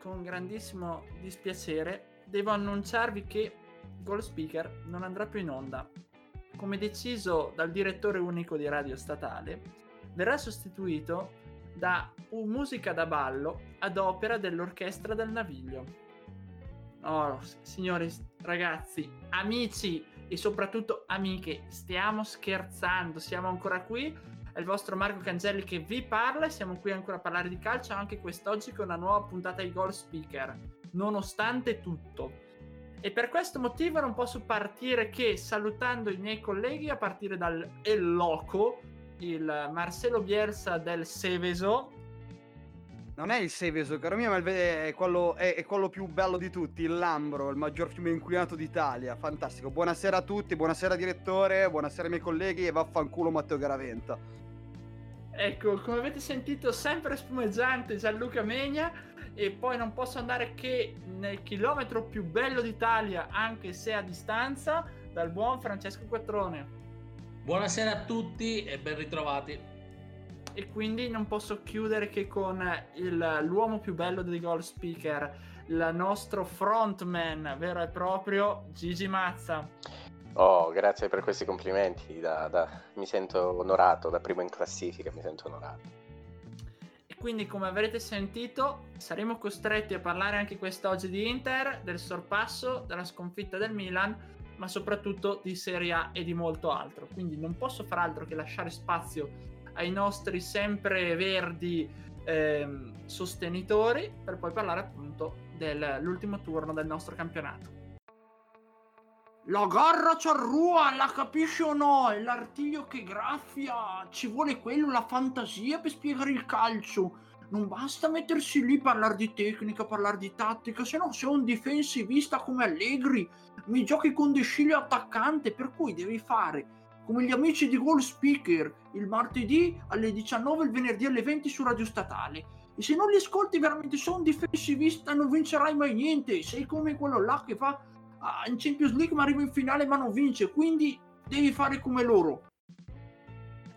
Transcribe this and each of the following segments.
con grandissimo dispiacere devo annunciarvi che Goal Speaker non andrà più in onda. Come deciso dal direttore unico di Radio Statale, verrà sostituito da musica da ballo ad opera dell'orchestra del Naviglio. Oh, signori, ragazzi, amici e soprattutto amiche, stiamo scherzando, siamo ancora qui è il vostro Marco Cangelli che vi parla e siamo qui ancora a parlare di calcio anche quest'oggi con una nuova puntata di Goal Speaker, nonostante tutto. E per questo motivo non posso partire che salutando i miei colleghi a partire dal El Loco, il Marcelo Bielsa del Seveso. Non è il Seveso, caro mio, ma è quello, è, è quello più bello di tutti, il Lambro, il maggior fiume inquinato d'Italia. Fantastico. Buonasera a tutti, buonasera direttore, buonasera ai miei colleghi e vaffanculo Matteo Garaventa. Ecco, come avete sentito, sempre spumeggiante Gianluca Megna e poi non posso andare che nel chilometro più bello d'Italia, anche se a distanza, dal buon Francesco Quattrone. Buonasera a tutti e ben ritrovati. E quindi non posso chiudere che con il, l'uomo più bello di Goal Speaker, il nostro frontman vero e proprio, Gigi Mazza. Oh, grazie per questi complimenti. Da, da... Mi sento onorato, da primo in classifica mi sento onorato. E quindi, come avrete sentito, saremo costretti a parlare anche quest'oggi di Inter, del sorpasso, della sconfitta del Milan, ma soprattutto di Serie A e di molto altro. Quindi non posso far altro che lasciare spazio ai nostri sempre verdi eh, sostenitori per poi parlare appunto dell'ultimo turno del nostro campionato. La garra c'arrua, la capisci o no? È l'artiglio che graffia. Ci vuole quello, la fantasia per spiegare il calcio. Non basta mettersi lì a parlare di tecnica, parlare di tattica, se no sei un difensivista come Allegri. Mi giochi con Desciglio attaccante, per cui devi fare come gli amici di Goal Speaker il martedì alle 19 e il venerdì alle 20 su Radio Statale. E se non li ascolti veramente sei un difensivista non vincerai mai niente. Sei come quello là che fa ah, in Champions League ma arriva in finale ma non vince, quindi devi fare come loro.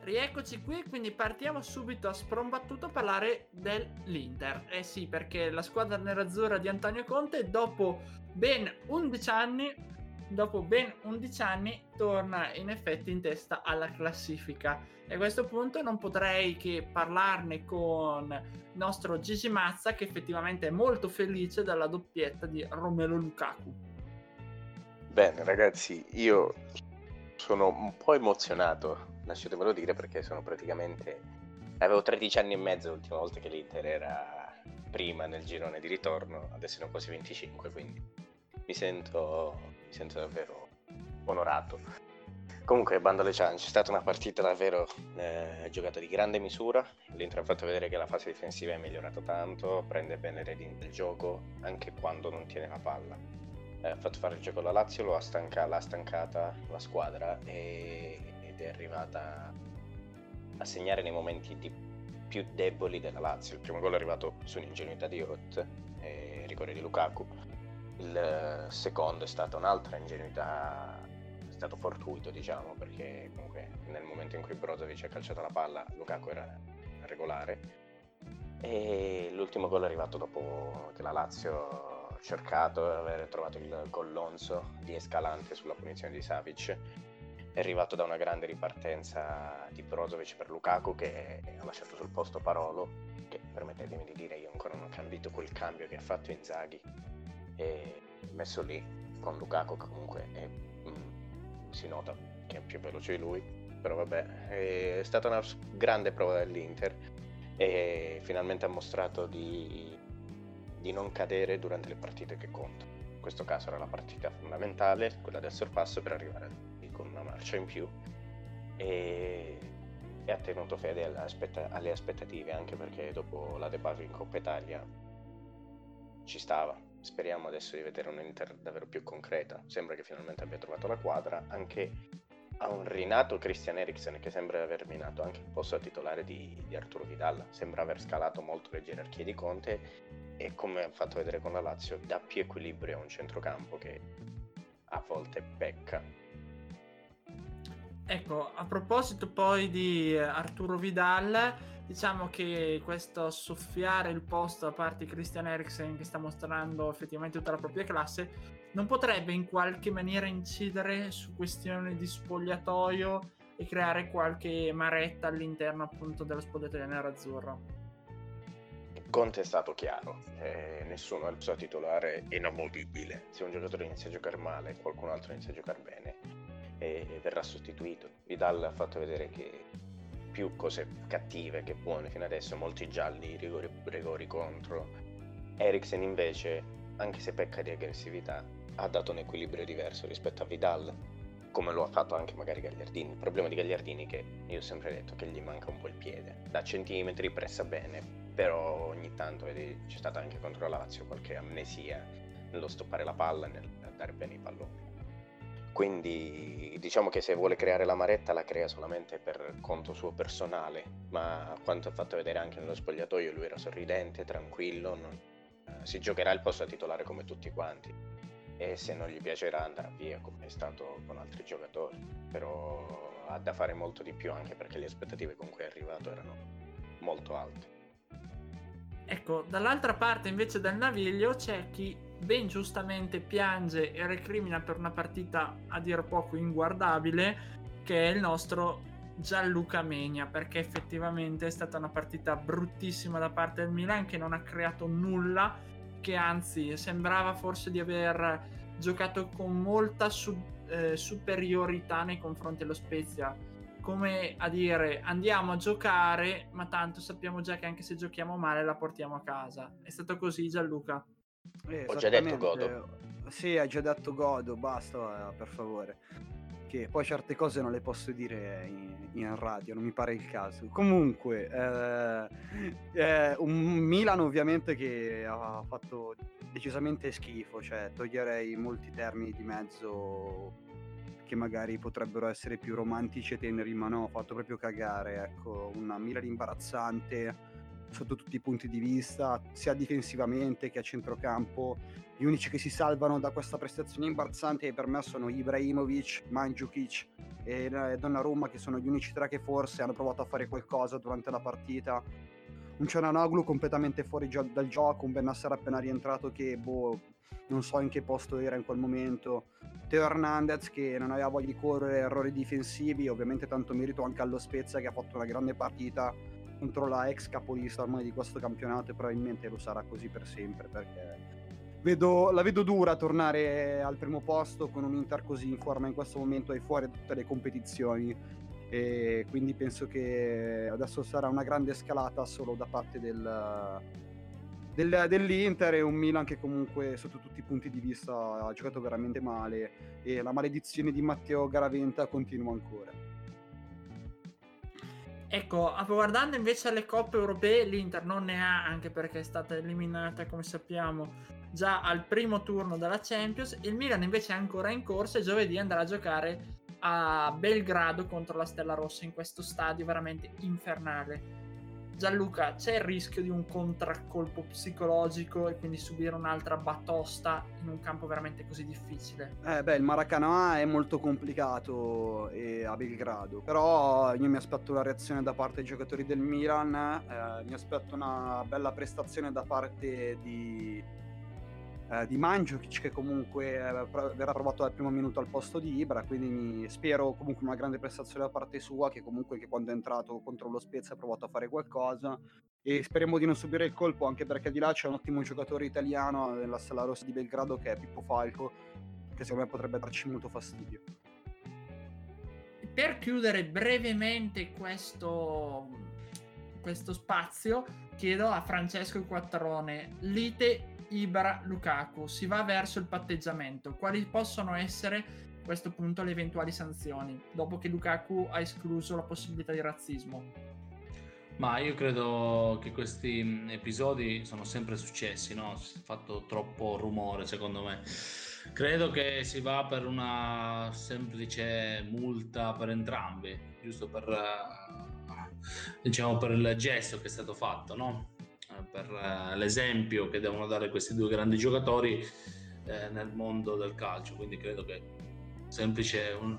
Rieccoci qui, quindi partiamo subito a sprombattuto a parlare dell'Inter. Eh sì, perché la squadra nerazzurra di Antonio Conte dopo ben 11 anni, dopo ben 11 anni torna in effetti in testa alla classifica. E a questo punto non potrei che parlarne con il nostro Gigi Mazza che effettivamente è molto felice della doppietta di Romelo Lukaku. Bene, ragazzi, io sono un po' emozionato, lasciatemelo dire, perché sono praticamente... Avevo 13 anni e mezzo l'ultima volta che l'Inter era prima nel girone di ritorno, adesso ne ho quasi 25, quindi mi sento, mi sento davvero onorato. Comunque, bando alle ciance, è stata una partita davvero eh, giocata di grande misura. L'Inter ha fatto vedere che la fase difensiva è migliorata tanto, prende bene le redini del gioco anche quando non tiene la palla eh, ha fatto fare il gioco alla Lazio, lo ha stanca, l'ha stancata la squadra e, ed è arrivata a segnare nei momenti di, più deboli della Lazio. Il primo gol è arrivato su un'ingenuità di Roth, eh, rigore di Lukaku. Il secondo è stata un'altra ingenuità, è stato fortuito diciamo, perché comunque nel momento in cui Brozovic ha calciato la palla Lukaku era regolare. E l'ultimo gol è arrivato dopo che la Lazio cercato e aver trovato il gollonzo di Escalante sulla punizione di Savic è arrivato da una grande ripartenza di Brozovic per Lukaku che ha lasciato sul posto Parolo che permettetemi di dire io ancora non ho capito quel cambio che ha fatto Inzaghi e messo lì con Lukaku che comunque è, mm, si nota che è più veloce di lui però vabbè è stata una grande prova dell'Inter e finalmente ha mostrato di di non cadere durante le partite che contano. In questo caso era la partita fondamentale, quella del sorpasso per arrivare con una marcia in più e, e ha tenuto fede alle, aspetta- alle, aspettative anche perché dopo la debacle in Coppa Italia ci stava, speriamo adesso di vedere un Inter davvero più concreta. Sembra che finalmente abbia trovato la quadra, anche a un rinato Christian Eriksen che sembra aver minato anche il posto titolare di, di Arturo Vidal, sembra aver scalato molto le gerarchie di Conte e come ha fatto vedere con la Lazio dà più equilibrio a un centrocampo che a volte pecca. Ecco, a proposito poi di Arturo Vidal, diciamo che questo soffiare il posto a parte Christian Eriksen che sta mostrando effettivamente tutta la propria classe non potrebbe in qualche maniera incidere su questioni di spogliatoio e creare qualche maretta all'interno appunto dello spogliatoio nerazzurro. Conte è stato chiaro, eh, nessuno è il suo titolare inamovibile. Se un giocatore inizia a giocare male, qualcun altro inizia a giocare bene e verrà sostituito. Vidal ha fatto vedere che più cose cattive che buone fino adesso, molti gialli, rigori, rigori contro. Eriksen invece, anche se pecca di aggressività, ha dato un equilibrio diverso rispetto a Vidal, come lo ha fatto anche magari Gagliardini. Il problema di Gagliardini è che io ho sempre detto che gli manca un po' il piede. Da centimetri pressa bene, però ogni tanto vedi, c'è stata anche contro la Lazio qualche amnesia nello stoppare la palla nel dare bene i palloni. Quindi diciamo che se vuole creare la maretta la crea solamente per conto suo personale, ma quanto ha fatto vedere anche nello spogliatoio lui era sorridente, tranquillo, non, eh, si giocherà il posto a titolare come tutti quanti e se non gli piacerà andrà via come è stato con altri giocatori, però ha da fare molto di più anche perché le aspettative con cui è arrivato erano molto alte. Ecco, dall'altra parte invece del naviglio c'è chi ben giustamente piange e recrimina per una partita a dir poco inguardabile, che è il nostro Gianluca Megna, perché effettivamente è stata una partita bruttissima da parte del Milan che non ha creato nulla, che anzi sembrava forse di aver giocato con molta su- eh, superiorità nei confronti dello Spezia come a dire andiamo a giocare, ma tanto sappiamo già che anche se giochiamo male la portiamo a casa. È stato così Gianluca? Eh, Ho già detto Godo. Sì, hai già detto Godo, basta per favore. Che poi certe cose non le posso dire in, in radio, non mi pare il caso. Comunque, eh, eh, un Milan ovviamente che ha fatto decisamente schifo, cioè toglierei molti termini di mezzo che magari potrebbero essere più romantici e teneri, ma no, ho fatto proprio cagare, ecco, una Milan imbarazzante sotto tutti i punti di vista, sia difensivamente che a centrocampo. Gli unici che si salvano da questa prestazione imbarazzante per me sono Ibrahimovic, Mandzukic e Donnarumma, che sono gli unici tre che forse hanno provato a fare qualcosa durante la partita. Un Ciananoglu completamente fuori gio- dal gioco, un Benasser appena rientrato che boh, non so in che posto era in quel momento. Teo Hernandez che non aveva voglia di correre, errori difensivi, ovviamente tanto merito anche allo Spezia che ha fatto una grande partita contro la ex capolista ormai di questo campionato e probabilmente lo sarà così per sempre perché vedo, la vedo dura tornare al primo posto con un Inter così in forma in questo momento e fuori da tutte le competizioni e quindi penso che adesso sarà una grande scalata solo da parte del, del, dell'Inter e un Milan che comunque sotto tutti i punti di vista ha giocato veramente male e la maledizione di Matteo Garaventa continua ancora. Ecco, guardando invece alle coppe europee, l'Inter non ne ha anche perché è stata eliminata, come sappiamo, già al primo turno della Champions. Il Milan invece è ancora in corsa e giovedì andrà a giocare a Belgrado contro la Stella Rossa in questo stadio veramente infernale. Gianluca, c'è il rischio di un contraccolpo psicologico e quindi subire un'altra batosta in un campo veramente così difficile? Eh beh, il Maracanã è molto complicato e a Belgrado, però io mi aspetto una reazione da parte dei giocatori del Milan, eh, mi aspetto una bella prestazione da parte di eh, di Mandzukic che comunque eh, verrà provato al primo minuto al posto di Ibra, quindi spero comunque una grande prestazione da parte sua che comunque che quando è entrato contro lo Spezia ha provato a fare qualcosa e speriamo di non subire il colpo anche perché di là c'è un ottimo giocatore italiano nella Stella Rossa di Belgrado che è Pippo Falco che secondo me potrebbe darci molto fastidio. Per chiudere brevemente questo, questo spazio, chiedo a Francesco Quattrone, lite Ibra, Lukaku, si va verso il patteggiamento. Quali possono essere a questo punto le eventuali sanzioni, dopo che Lukaku ha escluso la possibilità di razzismo? Ma io credo che questi mm, episodi sono sempre successi, no? Si è fatto troppo rumore secondo me. Credo che si va per una semplice multa per entrambi, giusto per, eh, diciamo, per il gesto che è stato fatto, no? Eh, per eh, l'esempio che devono dare questi due grandi giocatori eh, nel mondo del calcio. Quindi credo che semplice, un,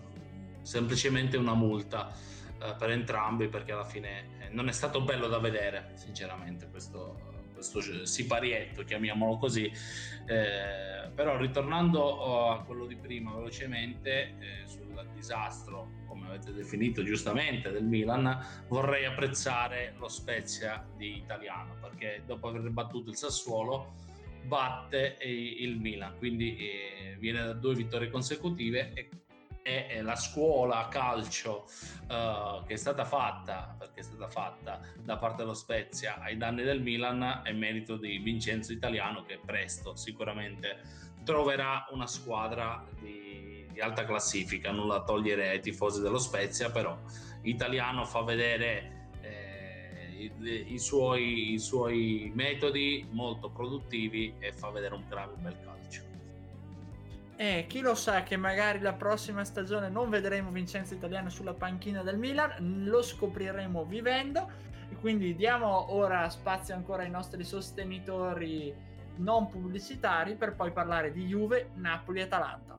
semplicemente una multa per entrambi perché alla fine non è stato bello da vedere, sinceramente, questo, questo siparietto, chiamiamolo così. Eh, però ritornando oh, a quello di prima velocemente eh, sul disastro, come avete definito giustamente, del Milan, vorrei apprezzare lo Spezia di Italiano perché dopo aver battuto il Sassuolo batte il Milan, quindi eh, viene da due vittorie consecutive e è la scuola calcio uh, che è stata fatta, perché è stata fatta da parte dello Spezia ai danni del Milan, è merito di Vincenzo Italiano che presto sicuramente troverà una squadra di, di alta classifica, nulla togliere ai tifosi dello Spezia, però Italiano fa vedere eh, i, i, suoi, i suoi metodi molto produttivi e fa vedere un grave bel calcio. E chi lo sa che magari la prossima stagione non vedremo Vincenzo Italiano sulla panchina del Milan, lo scopriremo vivendo. E quindi diamo ora spazio ancora ai nostri sostenitori non pubblicitari per poi parlare di Juve, Napoli e Atalanta.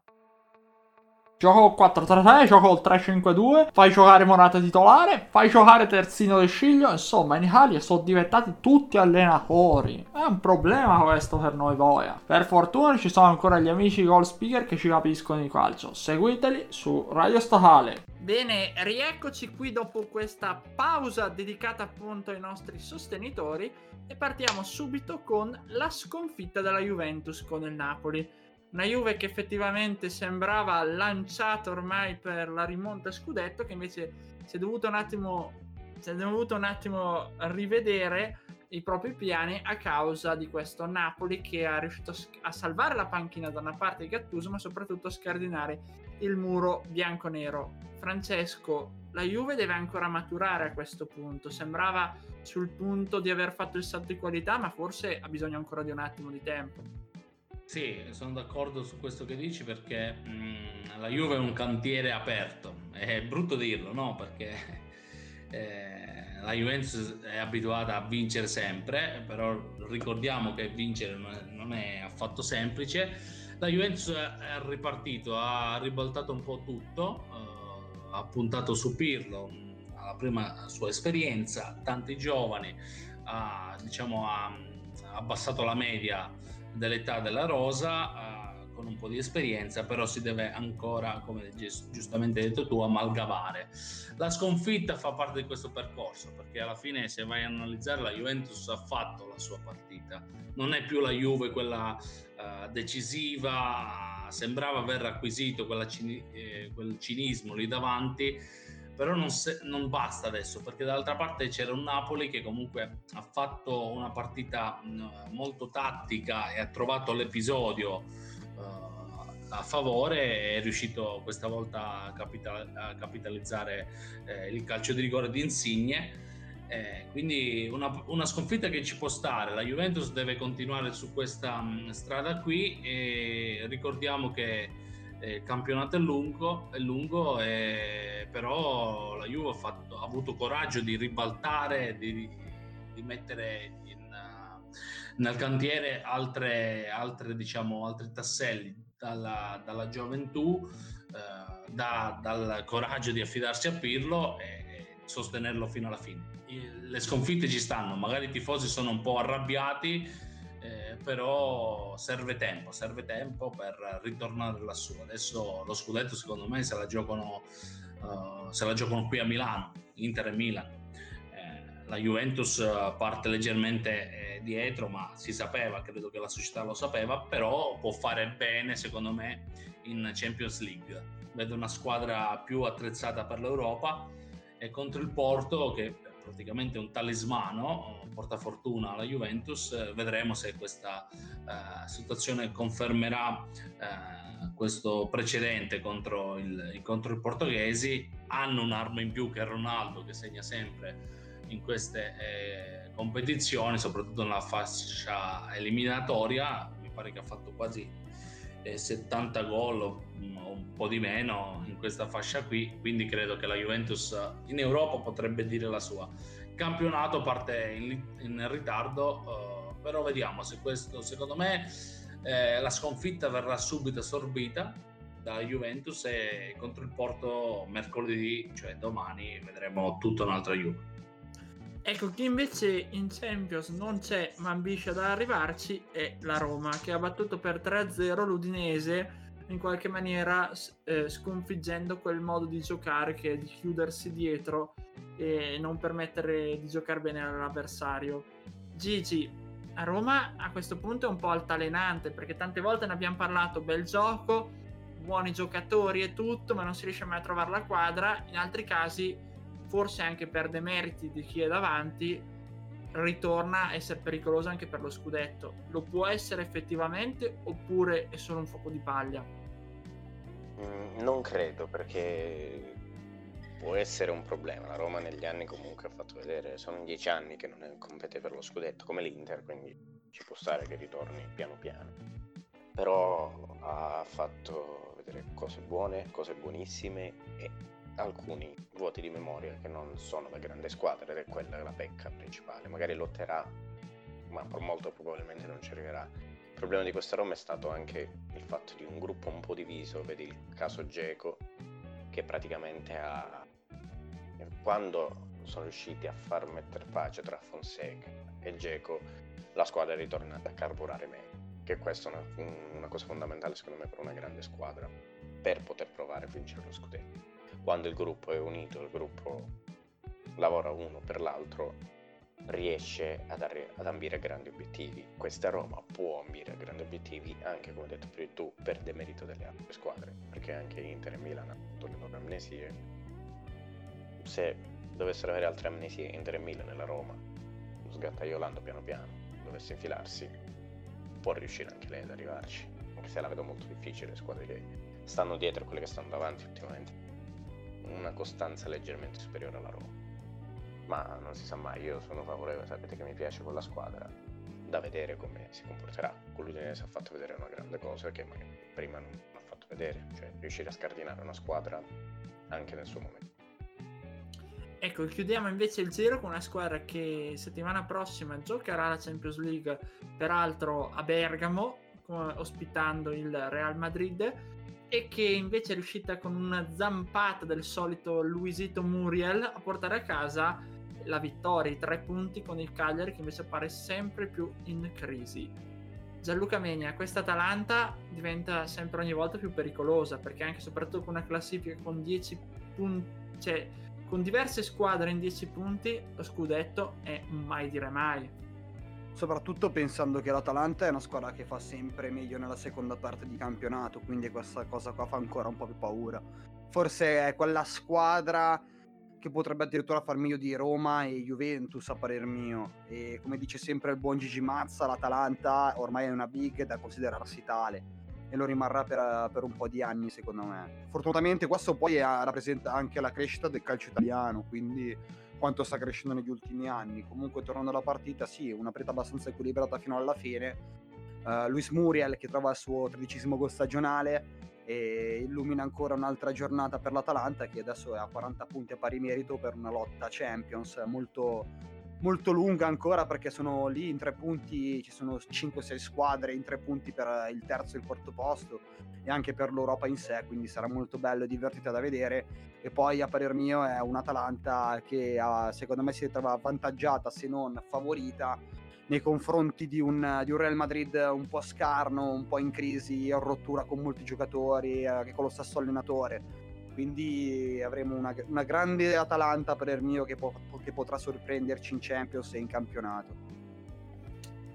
Gioco 4-3-3, gioco il 3-5-2, fai giocare Morata titolare, fai giocare Terzino del Sciglio, insomma in Italia sono diventati tutti allenatori. È un problema questo per noi Voia. Per fortuna ci sono ancora gli amici goal speaker che ci capiscono di calcio. Seguiteli su Radio Statale. Bene, rieccoci qui dopo questa pausa dedicata appunto ai nostri sostenitori e partiamo subito con la sconfitta della Juventus con il Napoli una Juve che effettivamente sembrava lanciata ormai per la rimonta scudetto che invece si è dovuto un attimo si è dovuto un attimo rivedere i propri piani a causa di questo Napoli che ha riuscito a salvare la panchina da una parte di Gattuso ma soprattutto a scardinare il muro bianco-nero. Francesco la Juve deve ancora maturare a questo punto. Sembrava sul punto di aver fatto il salto di qualità ma forse ha bisogno ancora di un attimo di tempo sì, sono d'accordo su questo che dici perché mh, mm, la Juve è un cantiere aperto, è brutto dirlo, no? Perché eh, la Juventus è abituata a vincere sempre, però ricordiamo che vincere non è, affatto semplice. La Juventus è ripartito, ha ribaltato un po' tutto, eh, ha puntato su Pirlo, alla prima sua esperienza, tanti giovani, ha, diciamo, ha abbassato la media dell'età della rosa uh, con un po' di esperienza, però si deve ancora, come giustamente hai detto tu, amalgamare. La sconfitta fa parte di questo percorso, perché alla fine se vai a analizzare la Juventus ha fatto la sua partita, non è più la Juve quella uh, decisiva, sembrava aver acquisito cini- eh, quel cinismo lì davanti, però non, se, non, basta adesso perché dall'altra parte c'era un Napoli che comunque ha fatto una partita molto tattica e ha trovato l'episodio uh, a favore e è riuscito questa volta a, capital- a capitalizzare eh, il calcio di rigore di Insigne. Eh, quindi una, una, sconfitta che ci può stare. La Juventus deve continuare su questa mh, strada qui e ricordiamo che il campionato è lungo, è lungo e però la Juve ha, fatto, ha avuto coraggio di ribaltare, di, di mettere in, uh, nel cantiere altre, altre, diciamo, altri tasselli dalla, dalla gioventù, uh, da, dal coraggio di affidarsi a Pirlo e sostenerlo fino alla fine. Le sconfitte ci stanno, magari i tifosi sono un po' arrabbiati, eh, però serve tempo, serve tempo per ritornare lassù. Adesso lo scudetto secondo me se la giocano, uh, se la giocano qui a Milano, Inter e Milan. Eh, la Juventus parte leggermente eh, dietro, ma si sapeva, credo che la società lo sapeva, però può fare bene secondo me in Champions League. Vedo una squadra più attrezzata per l'Europa e contro il Porto che praticamente un talismano, porta fortuna alla Juventus, vedremo se questa eh, situazione confermerà eh, questo precedente contro, il, contro i portoghesi, hanno un'arma in più che Ronaldo che segna sempre in queste eh, competizioni, soprattutto nella fascia eliminatoria, mi pare che ha fatto quasi 70 gol o un po' di meno in questa fascia qui, quindi credo che la Juventus in Europa potrebbe dire la sua. Il campionato parte in, in ritardo, eh, però vediamo se questo, secondo me, eh, la sconfitta verrà subito assorbita da Juventus e contro il Porto mercoledì, cioè domani, vedremo tutta un'altra Juve. Ecco, chi invece in Champions non c'è ma ambisce ad arrivarci è la Roma, che ha battuto per 3-0 l'Udinese, in qualche maniera eh, sconfiggendo quel modo di giocare che è di chiudersi dietro e non permettere di giocare bene all'avversario. Gigi, a Roma a questo punto è un po' altalenante perché tante volte ne abbiamo parlato, bel gioco, buoni giocatori e tutto, ma non si riesce mai a trovare la quadra. In altri casi, forse anche per demeriti di chi è davanti, ritorna a essere pericoloso anche per lo scudetto. Lo può essere effettivamente oppure è solo un fuoco di paglia? Mm, non credo perché può essere un problema. La Roma negli anni comunque ha fatto vedere, sono dieci anni che non compete per lo scudetto come l'Inter, quindi ci può stare che ritorni piano piano. Però ha fatto vedere cose buone, cose buonissime e alcuni vuoti di memoria che non sono da grande squadra ed è quella la pecca principale. Magari lotterà, ma molto probabilmente non ci arriverà. Il problema di questa Roma è stato anche il fatto di un gruppo un po' diviso, vedi il caso Geco, che praticamente ha... Quando sono riusciti a far mettere pace tra Fonseca e Geco, la squadra è ritornata a carburare meglio. Che questa è una, una cosa fondamentale secondo me per una grande squadra, per poter provare a vincere lo scudetto quando il gruppo è unito, il gruppo lavora uno per l'altro, riesce ad, arri- ad ambire a grandi obiettivi. Questa Roma può ambire a grandi obiettivi anche, come hai detto prima tu, per demerito delle altre squadre, perché anche Inter e Milan hanno avuto le loro amnesie. Se dovessero avere altre amnesie Inter e Milan nella Roma, sgattaiolando piano piano, dovesse infilarsi, può riuscire anche lei ad arrivarci, anche se la vedo molto difficile, le squadre che stanno dietro e quelle che stanno davanti ultimamente una costanza leggermente superiore alla Roma. Ma non si sa mai, io sono favorevole, sapete che mi piace quella squadra, da vedere come si comporterà. Con l'Udinese ha fatto vedere una grande cosa che magari prima non ha fatto vedere, cioè riuscire a scardinare una squadra anche nel suo momento. Ecco, chiudiamo invece il giro con una squadra che settimana prossima giocherà la Champions League, peraltro a Bergamo, ospitando il Real Madrid e che invece è riuscita con una zampata del solito Luisito Muriel a portare a casa la vittoria, i tre punti con il Cagliari che invece appare sempre più in crisi. Gianluca Megna, questa Atalanta diventa sempre ogni volta più pericolosa perché anche soprattutto con una classifica con 10 punti, cioè con diverse squadre in 10 punti, lo scudetto è mai dire mai soprattutto pensando che l'Atalanta è una squadra che fa sempre meglio nella seconda parte di campionato, quindi questa cosa qua fa ancora un po' più paura. Forse è quella squadra che potrebbe addirittura far meglio di Roma e Juventus a parer mio. E come dice sempre il buon Gigi Mazza, l'Atalanta ormai è una big da considerarsi tale e lo rimarrà per, per, un po' di anni secondo me. Fortunatamente questo poi è, rappresenta anche la crescita del calcio italiano, quindi quanto sta crescendo negli ultimi anni. Comunque tornando alla partita, sì, una partita abbastanza equilibrata fino alla fine. Uh, Luis Muriel che trova il suo tredicesimo gol stagionale e illumina ancora un'altra giornata per l'Atalanta che adesso è a 40 punti a pari merito per una lotta Champions molto, molto lunga ancora perché sono lì in tre punti, ci sono 5-6 squadre in tre punti per il terzo e il quarto posto e anche per l'Europa in sé, quindi sarà molto bello e divertente da vedere. E poi a parer mio è un'Atalanta che ha, secondo me si ritrova avvantaggiata se non favorita nei confronti di un, di un, Real Madrid un po' scarno, un po' in crisi, in rottura con molti giocatori, eh, con lo stesso allenatore quindi avremo una, una grande Atalanta per il mio che, po- che potrà sorprenderci in Champions e in campionato.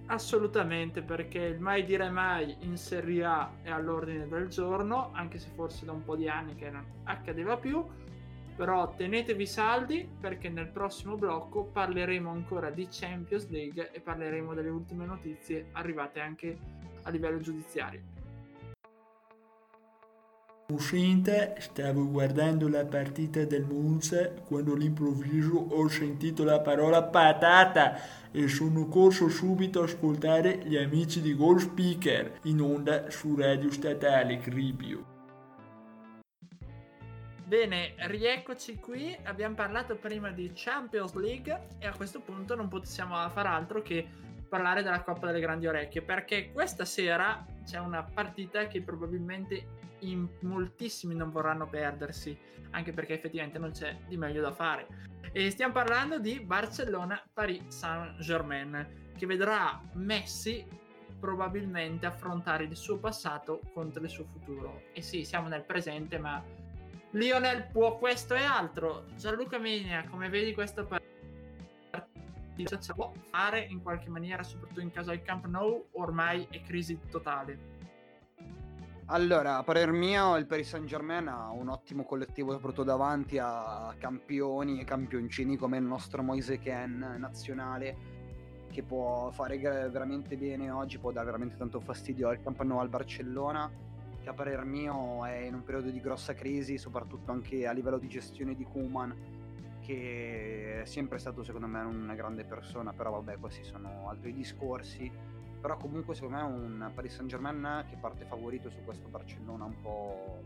Assolutamente, perché il mai dire mai in Serie A è all'ordine del giorno, anche se forse da un po' di anni che non accadeva più. Però tenetevi saldi perché nel prossimo blocco parleremo ancora di Champions League e parleremo delle ultime notizie arrivate anche a livello giudiziario. Uscente, stavo guardando la partita del Monza quando all'improvviso ho sentito la parola patata e sono corso subito a ascoltare gli amici di Goal Speaker in onda su Radio Statale Cribio. Bene, rieccoci qui. Abbiamo parlato prima di Champions League e a questo punto non possiamo far altro che parlare della Coppa delle Grandi Orecchie perché questa sera c'è una partita che probabilmente in moltissimi non vorranno perdersi, anche perché effettivamente non c'è di meglio da fare. E stiamo parlando di Barcellona-Paris Saint-Germain, che vedrà Messi probabilmente affrontare il suo passato contro il suo futuro. E sì, siamo nel presente, ma Lionel può questo e altro. Gianluca Menia, come vedi questa partita? Può fare in qualche maniera, soprattutto in caso del Camp Nou, ormai è crisi totale. Allora, a parer mio, il Paris Saint Germain ha un ottimo collettivo, soprattutto davanti a campioni e campioncini come il nostro Moise Ken nazionale, che può fare veramente bene oggi, può dare veramente tanto fastidio al Camp Nou al Barcellona, che a parer mio è in un periodo di grossa crisi, soprattutto anche a livello di gestione di Kuman, che è sempre stato secondo me una grande persona, però vabbè, questi sono altri discorsi però comunque secondo me è un Paris Saint Germain che parte favorito su questo Barcellona un po',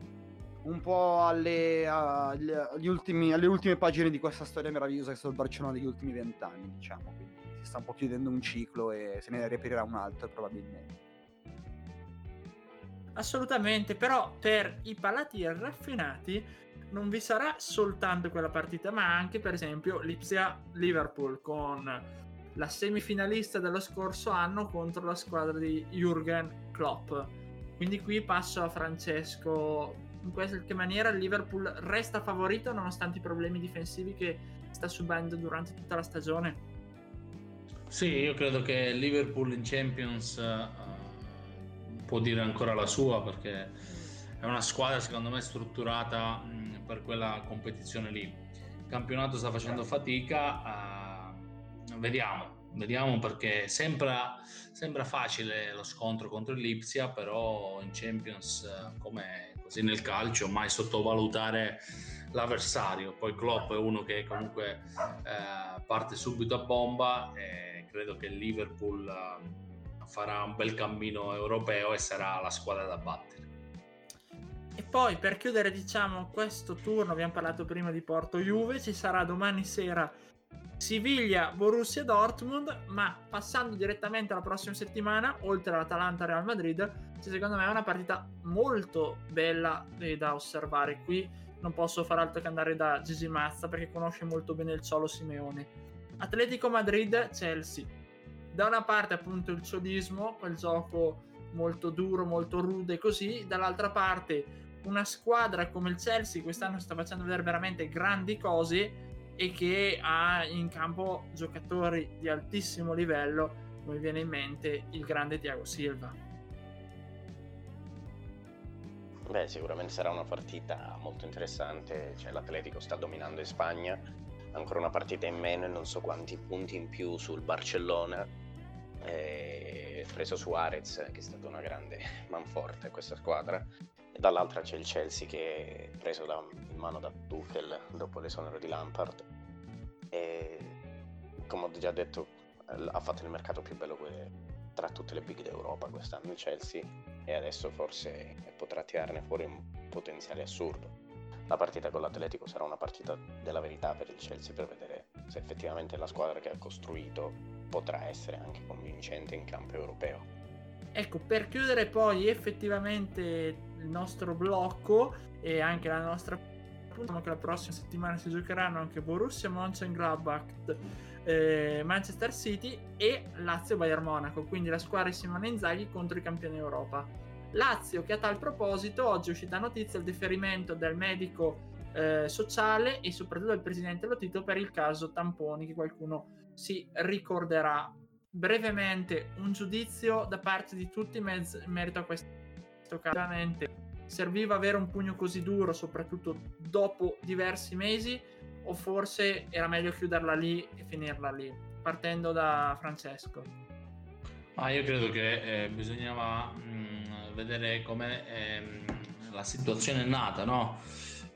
un po alle, agli ultimi, alle ultime pagine di questa storia meravigliosa che è stato il Barcellona degli ultimi vent'anni diciamo. Quindi si sta un po' chiudendo un ciclo e se ne riaprirà un altro probabilmente. Assolutamente però per i palati raffinati non vi sarà soltanto quella partita ma anche per esempio Lipsia Liverpool con la semifinalista dello scorso anno contro la squadra di Jürgen Klopp. Quindi qui passo a Francesco. In qualche maniera il Liverpool resta favorito nonostante i problemi difensivi che sta subendo durante tutta la stagione. Sì, io credo che il Liverpool in Champions uh, può dire ancora la sua perché è una squadra secondo me strutturata mh, per quella competizione lì. Il campionato sta facendo fatica. Uh, vediamo, vediamo perché sembra, sembra facile lo scontro contro il Lipsia, però in Champions, come così nel calcio, mai sottovalutare l'avversario. Poi Klopp è uno che comunque eh, parte subito a bomba e credo che il Liverpool eh, farà un bel cammino europeo e sarà la squadra da battere. E poi per chiudere diciamo questo turno, abbiamo parlato prima di Porto Juve, ci sarà domani sera Siviglia, Borussia Dortmund, ma passando direttamente alla prossima settimana, oltre all'Atalanta Real Madrid, c'è secondo me una partita molto bella da osservare. Qui non posso far altro che andare da Gigi Mazza perché conosce molto bene il Ciolo Simeone. Atletico Madrid, Chelsea. Da una parte appunto il ciodismo, quel gioco molto duro, molto rude così, dall'altra parte una squadra come il Chelsea quest'anno sta facendo vedere veramente grandi cose e che ha in campo giocatori di altissimo livello, come viene in mente il grande Thiago Silva. Beh, sicuramente sarà una partita molto interessante, cioè, l'Atletico sta dominando in Spagna, ancora una partita in meno e non so quanti punti in più sul Barcellona, eh, preso Suarez che è stata una grande manforte questa squadra e dall'altra c'è il Chelsea che è preso da, in mano da Tuchel dopo l'esonero di Lampard. E come ho già detto ha fatto il mercato più bello tra tutte le big d'Europa quest'anno il Chelsea e adesso forse potrà tirarne fuori un potenziale assurdo. La partita con l'Atletico sarà una partita della verità per il Chelsea per vedere se effettivamente la squadra che ha costruito potrà essere anche convincente in campo europeo. Ecco, per chiudere poi effettivamente il nostro blocco e anche la nostra diciamo che la prossima settimana si giocheranno anche Borussia Mönchengladbach eh, Manchester City e Lazio Bayern Monaco quindi la squadra di Simone Inzaghi contro i campioni Europa Lazio che a tal proposito oggi è uscita notizia il deferimento del medico eh, sociale e soprattutto del presidente Lotito per il caso Tamponi che qualcuno si ricorderà. Brevemente un giudizio da parte di tutti in, mezzo, in merito a questo caso. Serviva avere un pugno così duro, soprattutto dopo diversi mesi, o forse era meglio chiuderla lì e finirla lì? Partendo da Francesco. Ah, io credo che eh, bisognava mh, mm, vedere come ehm, la situazione è nata, no?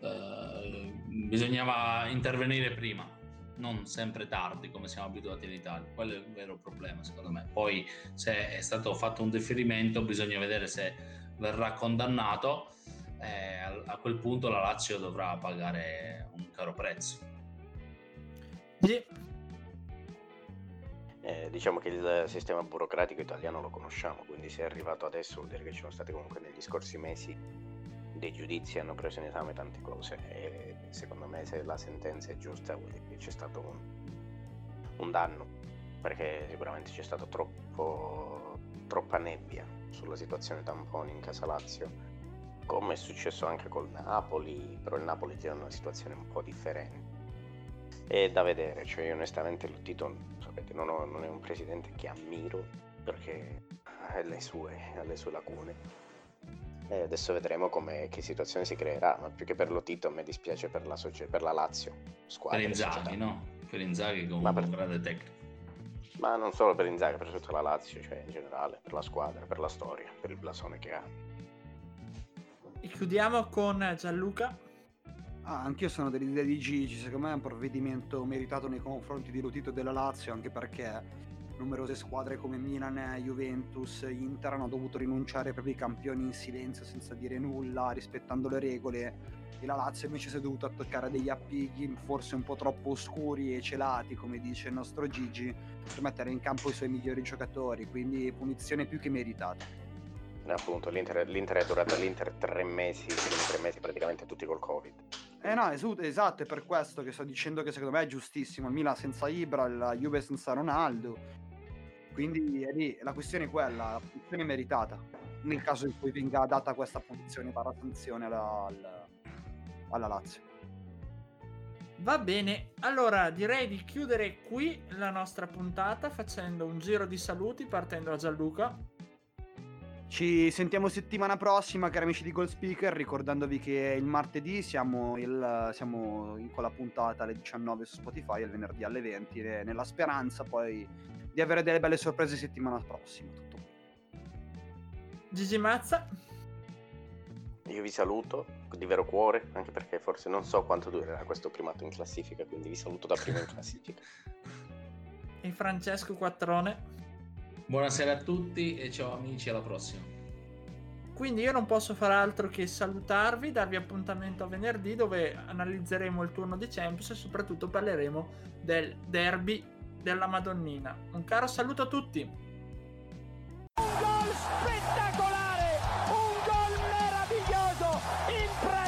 Eh, bisognava intervenire prima, non sempre tardi come siamo abituati in Italia. Quello è il vero problema, secondo me. Poi, se è stato fatto un differimento, bisogna vedere se verrà condannato. Eh, a quel punto la Lazio dovrà pagare un caro prezzo. Sì. Eh, diciamo che il sistema burocratico italiano lo conosciamo, quindi se è arrivato adesso vuol dire che ci sono stati comunque negli scorsi mesi dei giudizi hanno preso in esame tante cose e secondo me se la sentenza è giusta vuol dire che c'è stato un, un danno perché sicuramente c'è stato troppo, troppa nebbia sulla situazione tamponi in Casa Lazio come è successo anche col Napoli però il Napoli tiene una situazione un po' differente è da vedere cioè io onestamente lo Tito sapete non, ho, non è un presidente che ammiro perché ha le sue, ha le sue lacune e adesso vedremo che situazione si creerà, ma più che per lo Tito mi dispiace per la, per la Lazio. Squadra, per Inzaghi, no? Per Inzaghi come per... un grande tecnico. Ma non solo per Inzaghi, per tutta la Lazio, cioè in generale, per la squadra, per la storia, per il blasone che ha. E chiudiamo con Gianluca. Ah, anch'io sono dell'idea di Gigi, secondo me è un provvedimento meritato nei confronti di Lotito della Lazio, anche perché numerose squadre come Milan, Juventus, Inter hanno dovuto rinunciare ai propri campioni in silenzio senza dire nulla, rispettando le regole e la Lazio invece si è dovuta attaccare a degli appigli forse un po' troppo oscuri e celati, come dice il nostro Gigi, per mettere in campo i suoi migliori giocatori, quindi punizione più che meritata. Eh, appunto, l'Inter, l'Inter è durata l'Inter tre mesi, tre mesi praticamente tutti col Covid. Eh no, esatto, è per questo che sto dicendo che secondo me è giustissimo. Il Milan senza Ibra, la Juve senza Ronaldo, quindi è lì, la questione è quella, la punizione è meritata. Nel caso in cui venga data questa punizione barra sanzione alla, alla, alla Lazio. Va bene, allora direi di chiudere qui la nostra puntata facendo un giro di saluti partendo da Gianluca. Ci sentiamo settimana prossima, cari amici di Gold Speaker, ricordandovi che il martedì siamo, il, siamo in quella puntata alle 19 su Spotify e il venerdì alle 20, nella speranza poi di avere delle belle sorprese settimana prossima. Tutto Gigi Mazza. Io vi saluto di vero cuore, anche perché forse non so quanto durerà questo primato in classifica, quindi vi saluto da prima in classifica. e Francesco Quattrone. Buonasera a tutti e ciao amici, alla prossima. Quindi io non posso fare altro che salutarvi, darvi appuntamento a venerdì dove analizzeremo il turno di Champions e soprattutto parleremo del derby della Madonnina. Un caro saluto a tutti.